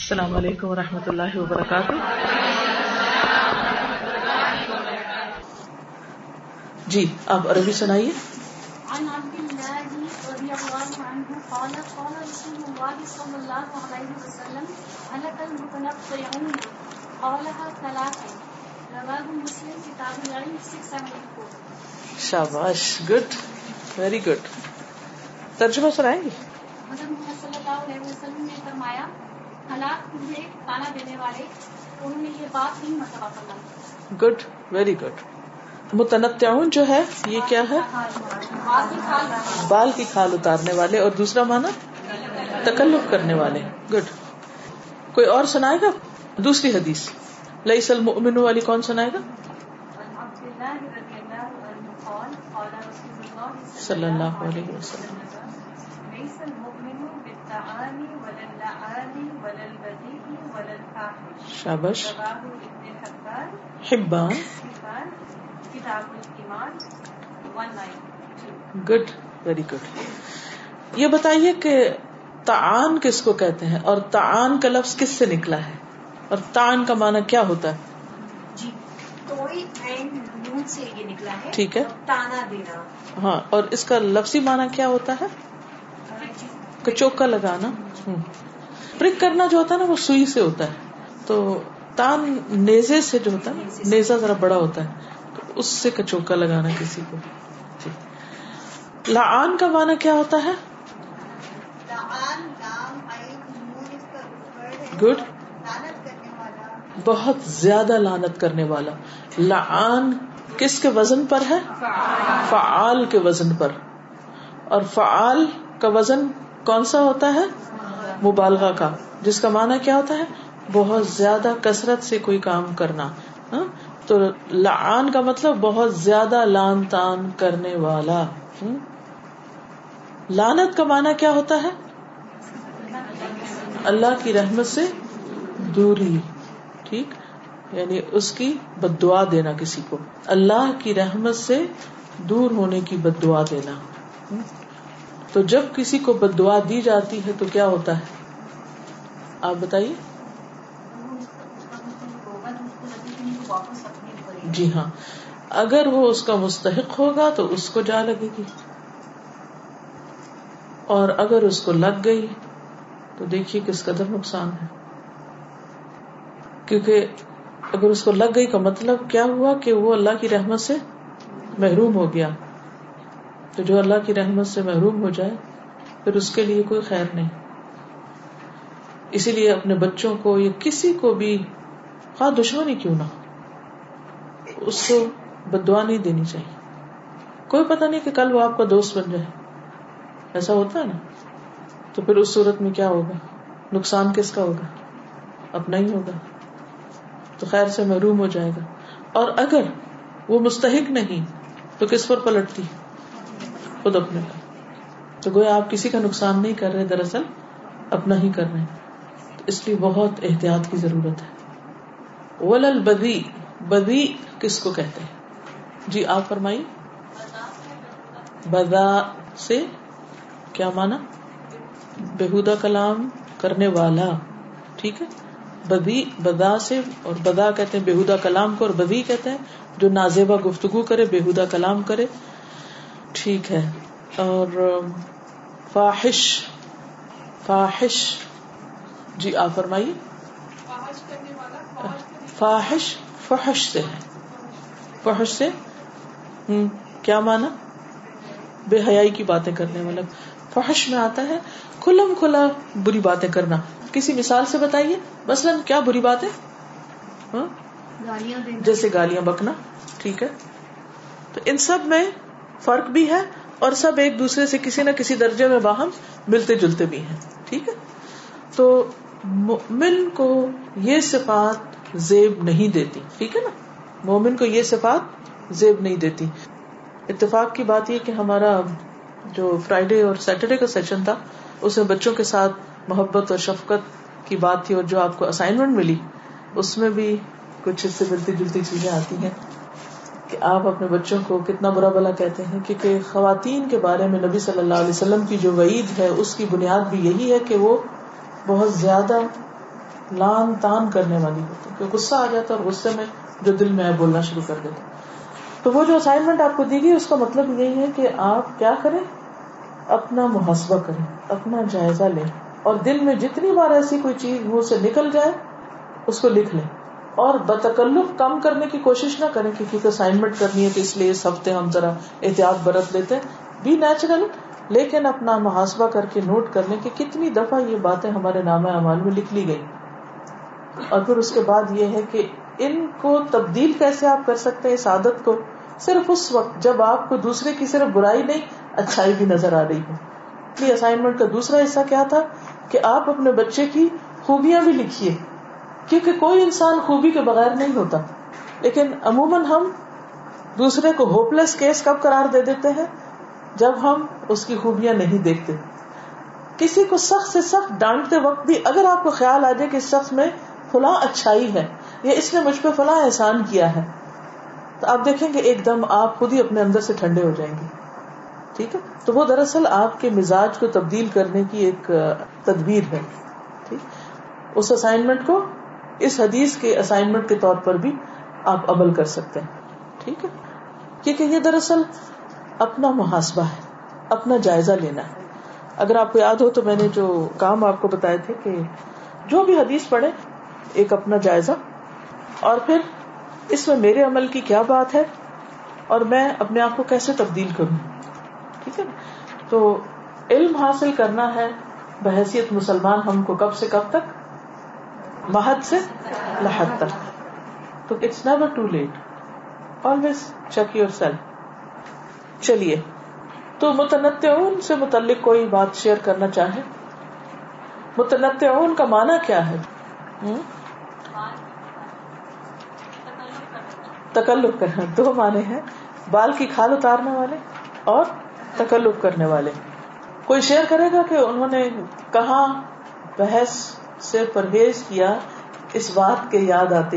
السلام علیکم و رحمۃ اللہ وبرکاتہ۔ جی آپ عربی سنائیے۔ عن عبد الله رضي الله عنه قال قال رسول الله صلى الله عليه وسلم هلك المتنطعون قالها ثلاثا۔ رواه مسلم كتاب العلم 674 شاباش گڈ ویری گڈ ترجمہ سنائیں گے حضرت محمد صلی اللہ علیہ وسلم نے فرمایا ہلاک ہوئے کھانا دینے والے انہوں نے یہ بات نہیں مرتبہ فرمائی۔ گڈ ویری گڈ متنطعون جو ہے یہ کیا ہے؟ بال کی کھال۔ اتارنے والے اور دوسرا مانا تکلف کرنے والے۔ گڈ کوئی اور سنائے گا؟ دوسری حدیث۔ لئیس المؤمن والی کون سنائے گا؟ صلی اللہ علیہ وسلم۔ شابش. حبان. حبان. حبان. کتاب الایمان. 192 گڈ ویری گڈ یہ بتائیے کہ تعان کس کو کہتے ہیں اور تعان کا لفظ کس سے نکلا ہے؟ اور تعان کا معنی کیا ہوتا ہے؟ جی سے یہ نکلا ہے. ٹھیک ہے. تانا دینا. ہاں اور اس کا لفظی معنی کیا ہوتا ہے؟ کچوکا لگانا. پرک کرنا جو ہوتا ہے نا وہ سوئی سے ہوتا ہے۔ تو تان نیزے سے جو ہوتا ہے نیزا ذرا بڑا ہوتا ہے۔ تو اس سے کچوکا لگانا کسی کو۔ جی۔ لعان کا معنی کیا ہوتا ہے؟ گڈ۔ بہت زیادہ لانت کرنے والا۔ لعان کس کے وزن پر ہے؟ فعال کے وزن پر۔ اور فعال کا وزن کون سا ہوتا ہے؟ مبالغہ کا، جس کا معنی کیا ہوتا ہے؟ بہت زیادہ کثرت سے کوئی کام کرنا ہاں؟ تو لعان کا مطلب بہت زیادہ لان تان کرنے والا لانت کا معنی کیا ہوتا ہے؟ اللہ کی رحمت سے دوری، ٹھیک؟ یعنی اس کی بد دعا دینا کسی کو۔ اللہ کی رحمت سے دور ہونے کی بد دعا دینا تو جب کسی کو بد دعا دی جاتی ہے تو کیا ہوتا ہے؟ آپ بتائیے۔ جی ہاں۔ اگر وہ اس کا مستحق ہوگا تو اس کو جا لگے گی۔ اور اگر اس کو لگ گئی تو دیکھیے کس قدر نقصان ہے۔ کیونکہ اگر اس کو لگ گئی کا مطلب کیا ہوا کہ وہ اللہ کی رحمت سے محروم ہو گیا۔ تو جو اللہ کی رحمت سے محروم ہو جائے، پھر اس کے لیے کوئی خیر نہیں۔ اسی لیے اپنے بچوں کو یا کسی کو بھی خواہ دشمنی کیوں نہ اس کو بدعا نہیں دینی چاہیے۔ کوئی پتہ نہیں کہ کل وہ آپ کا دوست بن جائے۔ ایسا ہوتا ہے نا؟ تو پھر اس صورت میں کیا ہوگا؟ نقصان کس کا ہوگا؟ اپنا ہی ہوگا۔ تو خیر سے محروم ہو جائے گا۔ اور اگر وہ مستحق نہیں، تو کس پر پلٹتی؟ خود اپنے کا تو گویا آپ کسی کا نقصان نہیں کر رہے، دراصل اپنا ہی کر رہے تو اس لیے بہت احتیاط کی ضرورت ہے۔ ولل بدی بدی کس کو کہتے ہیں؟ جی آپ فرمائی بدا سے کیا مانا؟ بےحدہ کلام کرنے والا۔ ٹھیک ہے۔ بدی، بدا سے، اور بدا کہتے ہیں بےحدہ کلام کو، اور بدی کہتے ہیں جو نازیبا گفتگو کرے بےحدہ کلام کرے۔ ٹھیک ہے۔ اور فاحش فاحش جی آپ فرمائیے۔ فاحش فحش سے ہے۔ فحش سے ہم کیا مانا بے حیائی کی باتیں کرنے والا۔ فحش میں آتا ہے کھلم کھلا بری باتیں کرنا۔ کسی مثال سے بتائیے مثلاً کیا بری باتیں؟ ہاں؟ جیسے گالیاں بکنا ٹھیک ہے۔ تو ان سب میں فرق بھی ہے اور سب ایک دوسرے سے کسی نہ کسی درجے میں باہم ملتے جلتے بھی ہیں۔ ٹھیک ہے؟ تو مومن کو یہ صفات زیب نہیں دیتی۔ ٹھیک ہے نا؟ مومن کو یہ صفات زیب نہیں دیتی۔ اتفاق کی بات یہ کہ ہمارا جو فرائیڈے اور سیٹرڈے کا سیشن تھا، اس میں بچوں کے ساتھ محبت اور شفقت کی بات تھی اور جو آپ کو اسائنمنٹ ملی، اس میں بھی کچھ اس سے ملتی جلتی چیزیں آتی ہیں۔ کہ آپ اپنے بچوں کو کتنا برا بلا کہتے ہیں، کیونکہ خواتین کے بارے میں نبی صلی اللہ علیہ وسلم کی جو وعید ہے، اس کی بنیاد بھی یہی ہے کہ وہ بہت زیادہ لان تان کرنے والی ہوتی ہے غصہ آ جاتا ہے اور غصے میں جو دل میں ہے، بولنا شروع کر دیتا تو وہ جو اسائنمنٹ آپ کو دی گئی، اس کا مطلب یہی ہے کہ آپ کیا کریں؟ اپنا محاسبہ کریں، اپنا جائزہ لیں۔ اور دل میں جتنی بار ایسی کوئی چیز منہ سے نکل جائے، اس کو لکھ لیں۔ اور بتکلف کم کرنے کی کوشش نہ کریں کہ کیونکہ اسائنمنٹ کرنی ہے تو اس لیے اس ہفتے ہم ذرا احتیاط برت لیتے ہیں۔ بی نیچرل لیکن اپنا محاسبہ کر کے نوٹ کر لیں کہ کتنی دفعہ یہ باتیں ہمارے نام اعمال میں لکھ لی گئی اور پھر اس کے بعد یہ ہے کہ ان کو تبدیل کیسے آپ کر سکتے ہیں؟ اس عادت کو۔ صرف اس وقت جب آپ کو دوسرے کی صرف برائی نہیں، اچھائی بھی نظر آ رہی ہو اسائنمنٹ کا دوسرا حصہ کیا تھا؟ کہ آپ اپنے بچے کی خوبیاں بھی لکھیے۔ کیونکہ کوئی انسان خوبی کے بغیر نہیں ہوتا۔ لیکن عموماً ہم دوسرے کو ہوپ لیس کیس کب قرار دے دیتے ہیں؟ جب ہم اس کی خوبیاں نہیں دیکھتے۔ کسی کو سخت سے سخت ڈانٹتے وقت بھی اگر آپ کو خیال آ جائے کہ اس شخص میں فلاں اچھائی ہے یا اس نے مجھ پہ فلاں احسان کیا ہے، تو آپ دیکھیں گے ایک دم آپ خود ہی اپنے اندر سے ٹھنڈے ہو جائیں گے۔ ٹھیک ہے؟ تو وہ دراصل آپ کے مزاج کو تبدیل کرنے کی ایک تدبیر ہے۔ ٹھیک؟ اس اسائنمنٹ کو اس حدیث کے اسائنمنٹ کے طور پر بھی آپ عمل کر سکتے ہیں۔ ٹھیک ہے؟ کیونکہ یہ دراصل اپنا محاسبہ ہے، اپنا جائزہ لینا ہے۔ اگر آپ کو یاد ہو تو میں نے جو کام آپ کو بتایا تھے کہ جو بھی حدیث پڑھے، ایک اپنا جائزہ۔ اور پھر اس میں میرے عمل کی کیا بات ہے اور میں اپنے آپ کو کیسے تبدیل کروں؟ ٹھیک ہے؟ تو علم حاصل کرنا ہے بحثیت مسلمان ہم کو کب سے کب تک محد سے لحد تک۔ تو it's never too late always check yourself چلیے، تو متنط سے متعلق کوئی بات شیئر کرنا چاہے متنط کا معنی کیا ہے؟ تکلف کرنا۔ ہاں، دو معنی ہیں۔ بال کی کھال اتارنے والے اور تکلف کرنے والے۔ کوئی شیئر کرے گا کہ انہوں نے کہاں بحث سے پرہیز کیا اس بات کے یاد آتے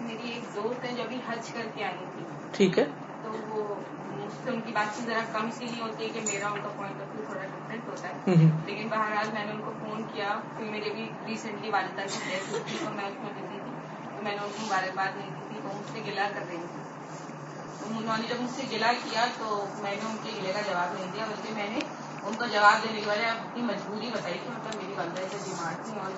میری ایک دوست ہے جو ابھی حج کر کے آئی تھی۔ ٹھیک ہے۔ تو وہ مجھ سے ان کی بات چیت ذرا کم اسی لیے ہوتی ہے کہ میرا ان کا پوائنٹ آف ویو تھوڑا ڈفرینٹ ہوتا ہے۔ لیکن بہرحال میں نے ان کو فون کیا پھر میری بھی ریسنٹلی والدہ کی ڈیتھ ہوئی تھی تو میں اس میں بزی تھی۔ تو میں نے ان کو مبارکباد نہیں دی تھی تو مجھ سے گلا کر رہی تھی۔ تو انہوں نے جب مجھ سے گلا کیا تو میں نے ان کے گلے کا جواب نہیں دیا بلکہ میں نے ان کو جواب دینے کی وجہ اپنی مجبوری بتائی کہ مطلب میری والدہ سے بیمار تھی اور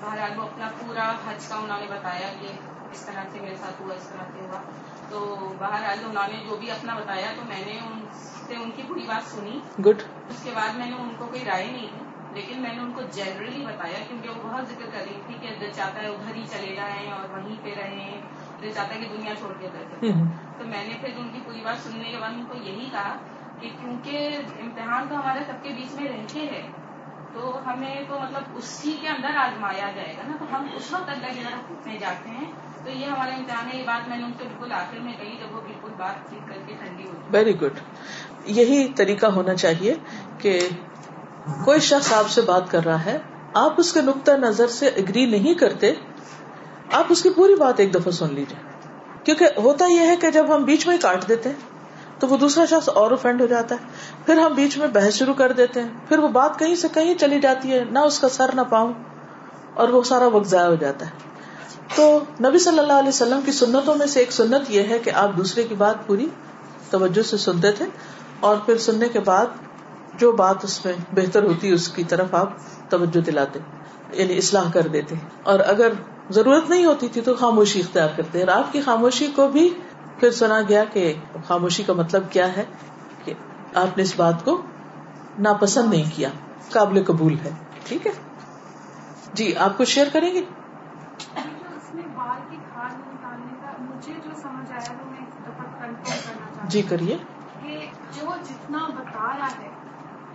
بہرحال وہ اپنا پورا حج کا انہوں نے بتایا کہ اس طرح سے میرے ساتھ ہوا اس طرح سے ہوا۔ تو بہرحال انہوں نے جو بھی اپنا بتایا تو میں نے ان سے ان کی پوری بات سنی۔ گڈ اس کے بعد میں نے ان کو کوئی رائے نہیں دی لیکن میں نے ان کو جنرلی بتایا کیونکہ وہ بہت ذکر کر رہی تھی کہ دل چاہتا ہے ادھر ہی چلے جائیں اور وہیں پہ رہیں دل چاہتا ہے کہ دنیا چھوڑ کے ادھر تو میں نے پھر ان کی پوری بات سننے کے بعد ان کو یہی کہا کہ کیونکہ امتحان تو ہمارے سب کے بیچ میں رہتے ہیں، تو ہمیں تو مطلب اسی کے اندر آزمایا جائے گا نا، تو ہم اس وقت اللہ کی طرف پوچھنے جاتے ہیں، تو یہ ہمارا امتحان ہے۔ یہ بات میں نے ان سے بالکل آخر میں کہی، جب وہ بالکل بات چیت کر کے ٹھنڈی ہوئی ویری گڈ یہی طریقہ ہونا چاہیے کہ کوئی شخص آپ سے بات کر رہا ہے، آپ اس کے نقطۂ نظر سے اگری نہیں کرتے، آپ اس کی پوری بات ایک دفعہ سن لیجیے کیونکہ ہوتا یہ ہے کہ جب ہم بیچ میں کاٹ دیتے ہیں تو وہ دوسرا شخص اور افینڈ ہو جاتا ہے۔ پھر ہم بیچ میں بحث شروع کر دیتے ہیں۔ پھر وہ بات کہیں سے کہیں چلی جاتی ہے۔ نہ اس کا سر نہ پاؤں۔ اور وہ سارا وقت ضائع ہو جاتا ہے۔ تو نبی صلی اللہ علیہ وسلم کی سنتوں میں سے ایک سنت یہ ہے کہ آپ دوسرے کی بات پوری توجہ سے سنتے تھے۔ اور پھر سننے کے بعد جو بات اس میں بہتر ہوتی اس کی طرف آپ توجہ دلاتے یعنی اصلاح کر دیتے۔ اور اگر ضرورت نہیں ہوتی تھی تو خاموشی اختیار کرتے۔ اور آپ کی خاموشی کو بھی پھر سنا گیا کہ خاموشی کا مطلب کیا ہے کہ آپ نے اس بات کو ناپسند نہیں کیا قابل قبول ہے ٹھیک ہے؟ جی آپ کچھ شیئر کریں گے؟ جی کریے۔ جو جتنا بتا رہا ہے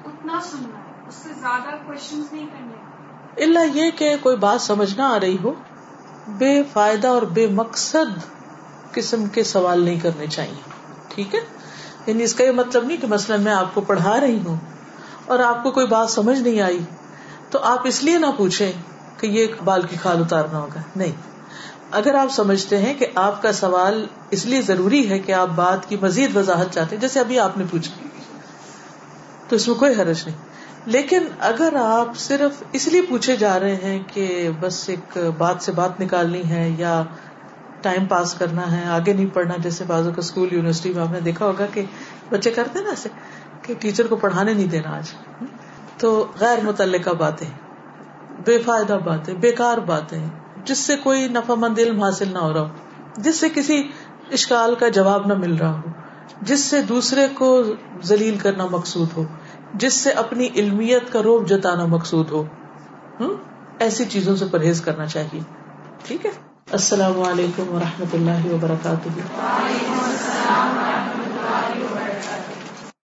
اتنا سننا ہے اس سے زیادہ نہیں کرنے اللہ یہ کہ کوئی بات سمجھ نہ آ رہی ہو بے فائدہ اور بے مقصد قسم کے سوال نہیں کرنے چاہیے۔ ٹھیک ہے؟ یعنی اس کا یہ مطلب نہیں کہ مثلاً میں آپ کو پڑھا رہی ہوں اور آپ کو کوئی بات سمجھ نہیں آئی، تو آپ اس لیے نہ پوچھیں کہ یہ بال کی کھال اتارنا ہوگا۔ نہیں۔ اگر آپ سمجھتے ہیں کہ آپ کا سوال اس لیے ضروری ہے کہ آپ بات کی مزید وضاحت چاہتے ہیں، جیسے ابھی آپ نے پوچھا، تو اس میں کوئی حرج نہیں۔ لیکن اگر آپ صرف اس لیے پوچھے جا رہے ہیں کہ بس ایک بات سے بات نکالنی ہے یا ٹائم پاس کرنا ہے، آگے نہیں پڑھنا، جیسے بازو کا اسکول یونیورسٹی میں آپ نے دیکھا ہوگا کہ بچے کرتے نا ایسے کہ ٹیچر کو پڑھانے نہیں دینا آج۔ تو غیر متعلقہ باتیں، بے فائدہ باتیں، بیکار باتیں، جس سے کوئی نفع مند علم حاصل نہ ہو رہا ہو، جس سے کسی اشکال کا جواب نہ مل رہا ہو، جس سے دوسرے کو ذلیل کرنا مقصود ہو، جس سے اپنی علمیت کا روپ جتانا مقصود ہو۔ ایسی چیزوں سے پرہیز کرنا چاہیے۔ ٹھیک ہے؟ السلام علیکم و رحمۃ اللہ وبرکاتہ۔